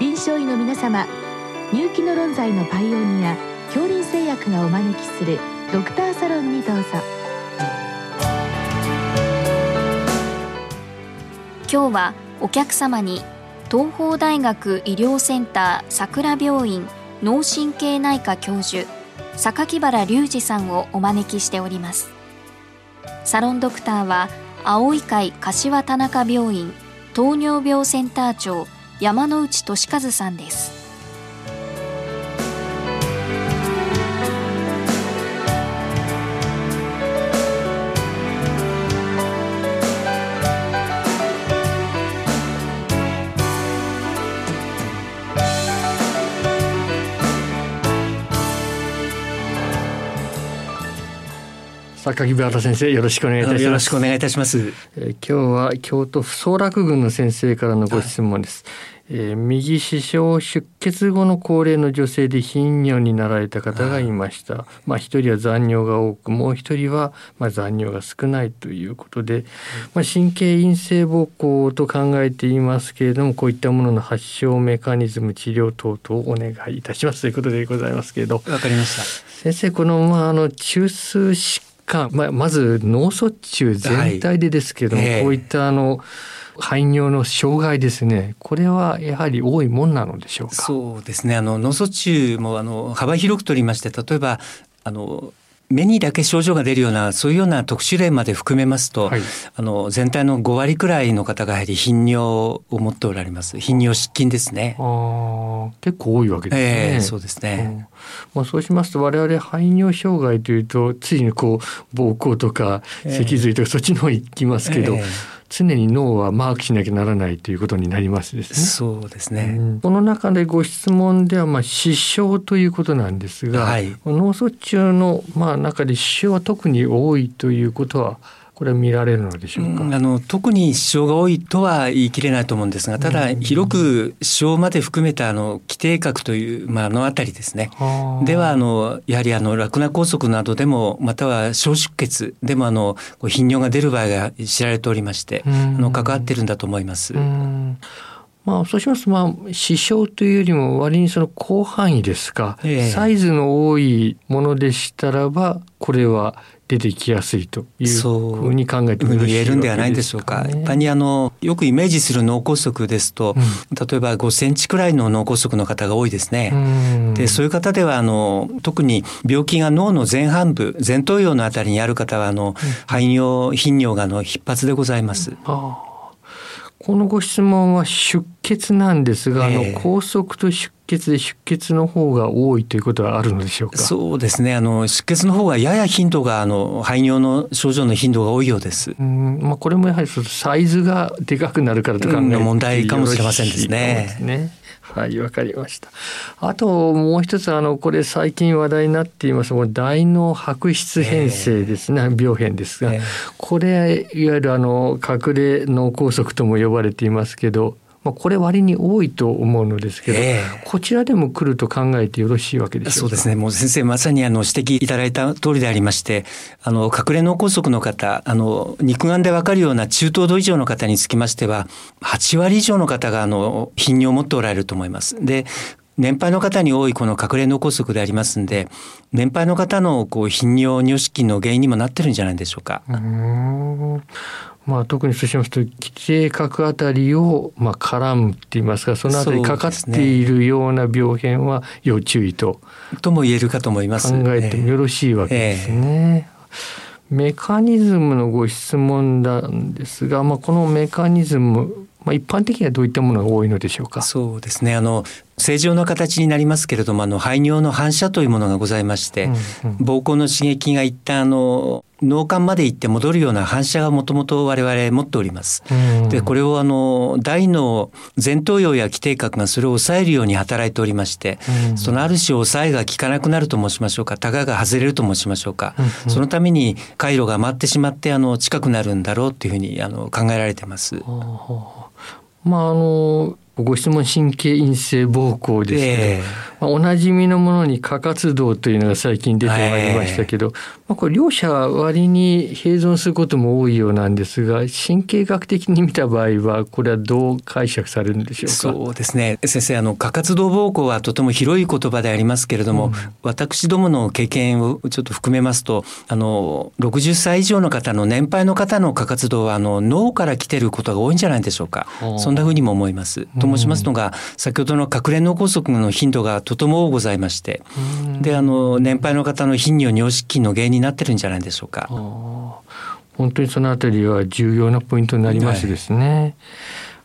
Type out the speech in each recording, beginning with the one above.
臨床医の皆様入気の論剤のパイオニア恐林製薬がお招きするドクターサロンにどうぞ。今日はお客様に東邦大学医療センター桜病院脳神経内科教授榊原隆二さんをお招きしております。サロンドクターは青い会柏田中病院糖尿病センター長山内俊和さんです。榊原先生よろしくお願いいたします。よろしくお願いいたします、えー、今日は京都府総楽郡の先生からのご質問です、はい、えー、右視床出血後の高齢の女性で頻尿になられた方がいました、はい、まあ一人は残尿が多くもう一人はまあ残尿が少ないということで、まあ、神経陰性膀胱と考えていますけれどもこういったものの発症メカニズム治療等々お願いいたしますということでございますけれど。わかりました。先生このまああの中枢疾か、まあ、まず脳卒中全体でですけども、はい、こういったあの排尿の障害ですね。これはやはり多いもんなのでしょうか？そうですね。あの脳卒中もあの幅広く取りまして例えばあの目にだけ症状が出るようなそういうような特殊例まで含めますと、はい、あの全体の5割くらいの方がやはり頻尿を持っておられます。頻尿失禁ですね。あ結構多いわけですね、えー、そうですね、まあ、そうしますと我々排尿障害というとついにこう膀胱とか脊髄とか、そっちの方行きますけど、えー常に脳はマークしなきゃならないということになりますですね。そうですね。うん、この中でご質問ではまあ失笑ということなんですが、はい、脳卒中のまあ中で失笑は特に多いということはこれは見られるのでしょうか、うん、あの特に支障が多いとは言い切れないと思うんですがただ広く支障まで含めたあの規定核という、まあ、あの辺りですね。ではあのやはりあのラクナ梗塞などでもまたは小出血でもあの頻尿が出る場合が知られておりましてあの関わってるんだと思います。まあ、そうしますと、まあ、支障というよりも割にその広範囲ですか、えー、サイズの多いものでしたらばこれは出てきやすいというふうに考えても言えるんではないでしょうか。一般にあのよくイメージする脳梗塞ですと、うん、例えば5センチくらいの脳梗塞の方が多いですね。でそういう方ではあの特に病気が脳の前半部前頭葉のあたりにある方はあの、うん、排尿頻尿がの必発でございます。あこのご質問は出血なんですが、えー、あの高速と出血で出血の方が多いということはあるのでしょうか？そうですね。あの出血の方がやや頻度があの排尿の症状の頻度が多いようです。うん、まあこれもやはりサイズがでかくなるからと考えて、問題かもしれませんですね。ね はい、わかりました。あともう一つあのこれ最近話題になっていますこの大脳白質変性ですね、えー、病変ですが、えー、これいわゆるあの隠れ脳梗塞とも呼ばれていますけど。まあ、これ割に多いと思うのですけど、えー、こちらでも来ると考えてよろしいわけでしそうですねもう先生まさにあの指摘いただいた通りでありましてあの隠れ脳梗塞の方あの肉眼でわかるような中等度以上の方につきましては8割以上の方があの頻尿を持っておられると思います。で年配の方に多いこの隠れ脳梗塞でありますんで年配の方のこう頻尿尿失禁の原因にもなってるんじゃないでしょうか。うまあ、特にそうしますと基底核あたりをまあ絡むって言いますかそのあたりかかっているような病変は要注意と、ね、とも言えるかと思います考えてもよろしいわけですね。えー、メカニズムのご質問なんですが、まあ、このメカニズムまあ、一般的にはどういったものが多いのでしょうか？そうですね。あの正常の形になりますけれども、あの排尿の反射というものがございまして、うんうん、膀胱の刺激が一旦あの脳幹まで行って戻るような反射がもともと我々持っております。でこれをあの大脳前頭葉や基底核がそれを抑えるように働いておりまして、そのある種抑えが効かなくなると申しましょうかタガが外れると申しましょうか、そのために回路が余ってしまってあの近くなるんだろうというふうにあの考えられてます。まああのご質問神経陰性膀胱ですけど、えーまあ、おなじみのものに過活動というのが最近出てまいりましたけど、えー、まあ、これ両者は割に併存することも多いようなんですが神経学的に見た場合はこれはどう解釈されるんでしょうか？そうですね。先生あの過活動膀胱はとても広い言葉でありますけれども、うん、私どもの経験をちょっと含めますとあの60歳以上の方の年配の方の過活動はあの脳から来てることが多いんじゃないでしょうか？そんなふうにも思います。と申しますのが先ほどの隠れ脳梗塞の頻度がとても多ございまして。であの年配の方の頻尿尿失禁の原因になってるんじゃないでしょうか。本当にそのあたりは重要なポイントになりますですね。はい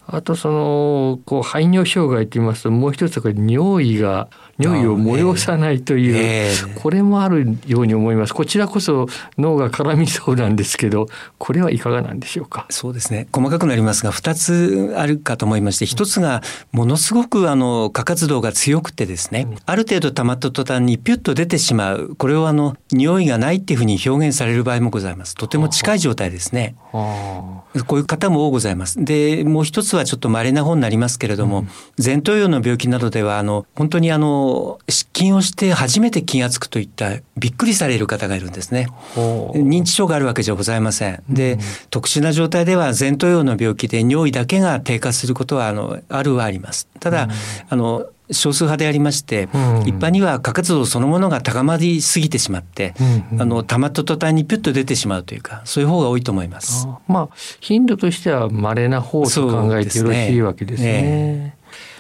あとそのこう排尿障害と言いますともう一つはこれ尿意が尿意を催さないという、えー、これもあるように思います。こちらこそ脳が絡みそうなんですけどこれはいかがなんでしょうか？そうですね。細かくなりますが2つあるかと思いまして1つがものすごくあの過活動が強くてですね、ある程度溜まった途端にピュッと出てしまう。これをあの匂いがないっていうふうに表現される場合もございます。とても近い状態ですね。こういう方も多ございます。でもう一つはちょっと稀な方になりますけれども、うん、前頭葉の病気などではあの本当にあの失禁をして初めて気が付くといったびっくりされる方がいるんですね。認知症があるわけじゃございません。で、うん、特殊な状態では前頭葉の病気で尿意だけが低下することはあのあるはあります。ただ、うん、あの少数派でありまして、うん、一般には過活動そのものが高まりすぎてしまって、うんうん、あの溜まった途端にピュッと出てしまうというかそういう方が多いと思います。あまあ頻度としては稀な方と考えてよろしいわけですね。すね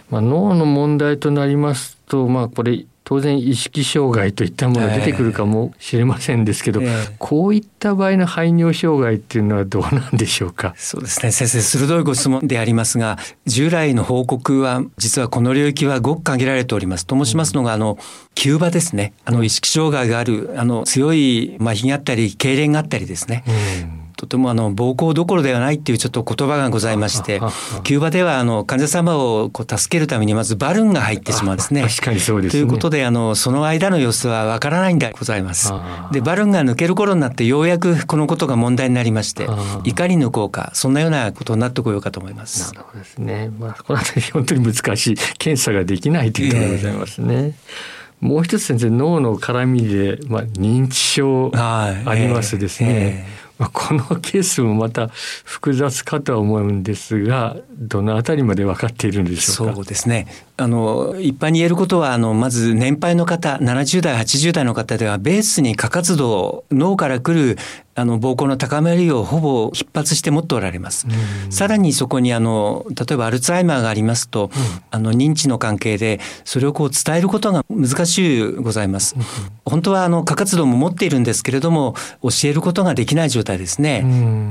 まあ、脳の問題となりますと、まあ、これ当然意識障害といったものが出てくるかもしれませんですけど、えー、こういった場合の排尿障害っていうのはどうなんでしょうか？そうですね。先生鋭いご質問でありますが従来の報告は実はこの領域はごく限られております。と申しますのがあの急場ですね。あの意識障害があるあの強い麻痺があったり痙攣があったりですね、うんとてもあの暴行どころではないっていうちょっと言葉がございましてキューバではあの患者様をこう助けるためにまずバルーンが入ってしまうんですね。確かにそうです、ね、ということであのその間の様子はわからないんでございます。でバルーンが抜ける頃になってようやくこのことが問題になりましていかに抜こうかそんなようなことになってこようかと思います。なるほどですね。まあこの辺り本当に難しい検査ができないということでございますね。えーもう一つ先生脳の絡みで、まあ、認知症ありますですね、えーまあ、このケースもまた複雑かとは思うんですがどのあたりまで分かっているんでしょうか？そうですね。あの一般に言えることはあのまず年配の方70代80代の方ではベースに過活動脳から来るあの膀胱の高めりをほぼ必発して持っておられます。さらにそこにあの例えばアルツハイマーがありますと、うん、あの認知の関係でそれをこう伝えることが難しいございます。うん、本当はあの過活動も持っているんですけれども教えることができない状態ですね。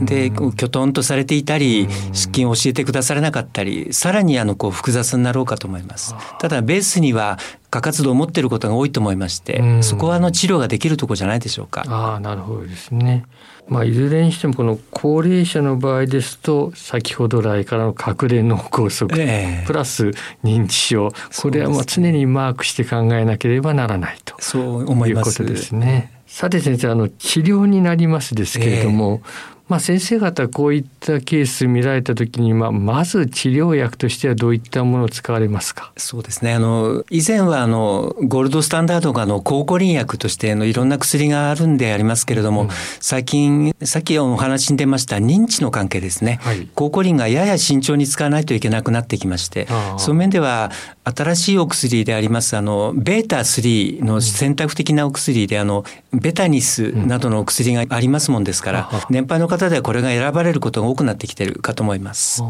でこうきょとんとされていたり出勤を教えてくださらなかったりさらにあのこう複雑になろうかと思います。ただベースには過活動を持っていることが多いと思いまして、そこはあの治療ができるところじゃないでしょうか。ああ、なるほどですね。まあ、いずれにしてもこの高齢者の場合ですと先ほど来からの隠れ脳梗塞、えー、プラス認知症これはもう常にマークして考えなければならないとそう思いますいうことですね。さて先生あの治療になりますですけれども、えーまあ、先生方こういったケース見られた時に、まあ、まず治療薬としてはどういったものを使われますか？そうですね。あの以前はあのゴールドスタンダードがあの抗コリン薬としてのいろんな薬があるんでありますけれども、うん、最近さっきお話に出ました認知の関係ですね、はい、抗コリンがやや慎重に使わないといけなくなってきましてその面では新しいお薬でありますあのベータ3の選択的なお薬であのベタニスなどのお薬がありますもんですから、うん、年配の方ではこれが選ばれることが多くなってきてるかと思います。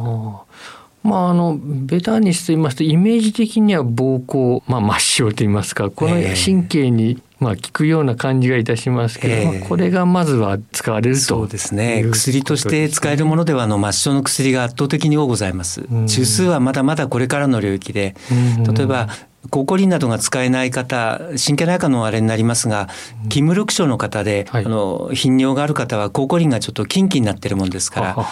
まあ、あのベタニスと言いますとイメージ的には膀胱、まあ、末梢と言いますかこの神経に、まあ、効くような感じがいたしますけど、えー、まあ、これがまずは使われるとそうですね。薬として使えるものではあの末梢の薬が圧倒的に多ございます。中数はまだまだこれからの領域で例えばココリンなどが使えない方神経内科のあれになりますが筋無力症の方で、はい、あの頻尿がある方はココリンがちょっとキンキになってるもんですから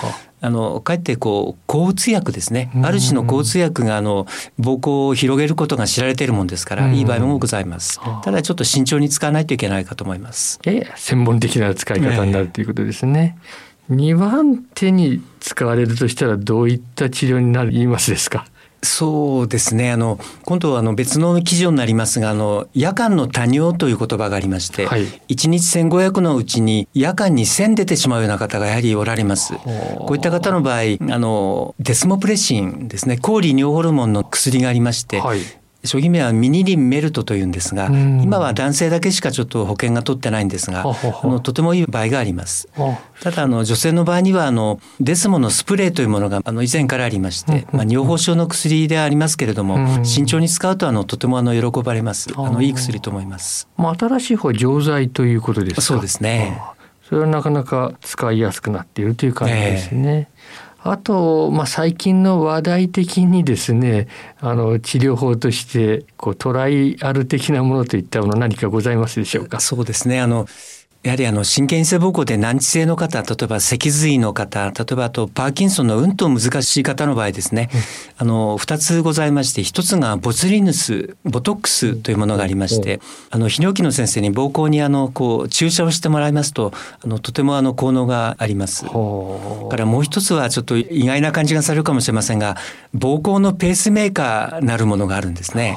あのかえってこう抗うつ薬ですね。ある種の抗うつ薬があの膀胱を広げることが知られているもんですからいい場合もございます。ただちょっと慎重に使わないといけないかと思います。え専門的な使い方になるということですね、2番手に使われるとしたらどういった治療になりますですか？そうですね。あの、今度はあの別の記事になりますが、あの、夜間の多尿という言葉がありまして、はい、1日1500のうちに夜間に1000出てしまうような方がやはりおられます。こういった方の場合、あの、デスモプレシンですね、抗利尿ホルモンの薬がありまして、はい商品名はミニリンメルトというんですが、今は男性だけしかちょっと保険が取ってないんですが、あのとてもいい場合があります。ただあの女性の場合にはあのデスモのスプレーというものがあの以前からありまして、まあ尿崩症の薬でありますけれども、慎重に使うとあのとてもあの喜ばれます。あのいい薬と思います。まあ新しい方錠剤ということですそうですね。それはなかなか使いやすくなっているという感じですね。えーあと、まあ、最近の話題的にですねあの治療法としてこうトライアル的なものといったもの何かございますでしょうか？そうですね。あのやはりあの神経性膀胱で難治性の方、例えば脊髄の方、例えばあとパーキンソンのうんと難しい方の場合ですね、うん、あの二つございまして、一つがボツリヌス、ボトックスというものがありまして、あの泌尿器の先生に膀胱にあのこう注射をしてもらいますと、あのとてもあの効能があります。からもう一つはちょっと意外な感じがされるかもしれませんが、膀胱のペースメーカーなるものがあるんですね。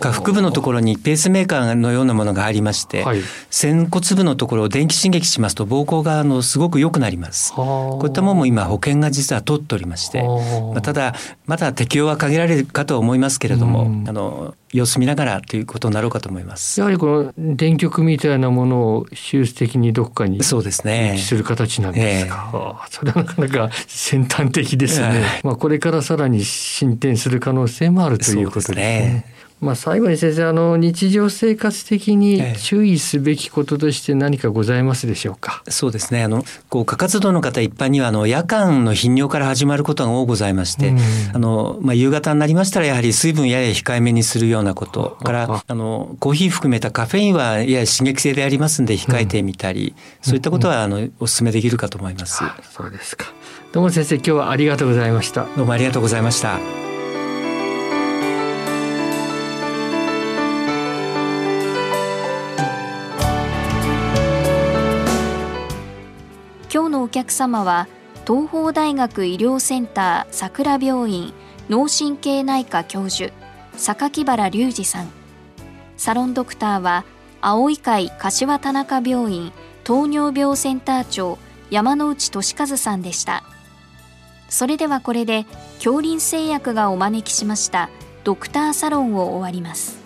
下腹部のところにペースメーカーのようなものがありまして、はい、仙骨部のところころを電気刺激しますと膀胱があのすごく良くなります。こういったものも今保険が実は取っておりまして、まあ、ただまだ適用は限られるかと思いますけれども、あの様子見ながらということになろうかと思います。やはりこの電極みたいなものを手術的にどこかにそうですねする形なんですか？えー、それはなかなか先端的ですね。まあこれからさらに進展する可能性もあるということですね。まあ、最後に先生あの日常生活的に注意すべきこととして何かございますでしょうか、ええ、そうですね。あのこう過活動の方一般にはあの夜間の頻尿から始まることが多ございまして、うん、あのまあ、夕方になりましたらやはり水分やや控えめにするようなことか。らあのコーヒー含めたカフェインはやや刺激性でありますんで控えてみたり、うん、そういったことはあのお勧めできるかと思います。そうですか。どうも先生今日はありがとうございました。どうもありがとうございました客様は東邦大学医療センター桜病院脳神経内科教授榊原隆二さん。サロンドクターは青い会柏田中病院糖尿病センター長山内俊和さんでした。それではこれで恐林製薬がお招きしましたドクターサロンを終わります。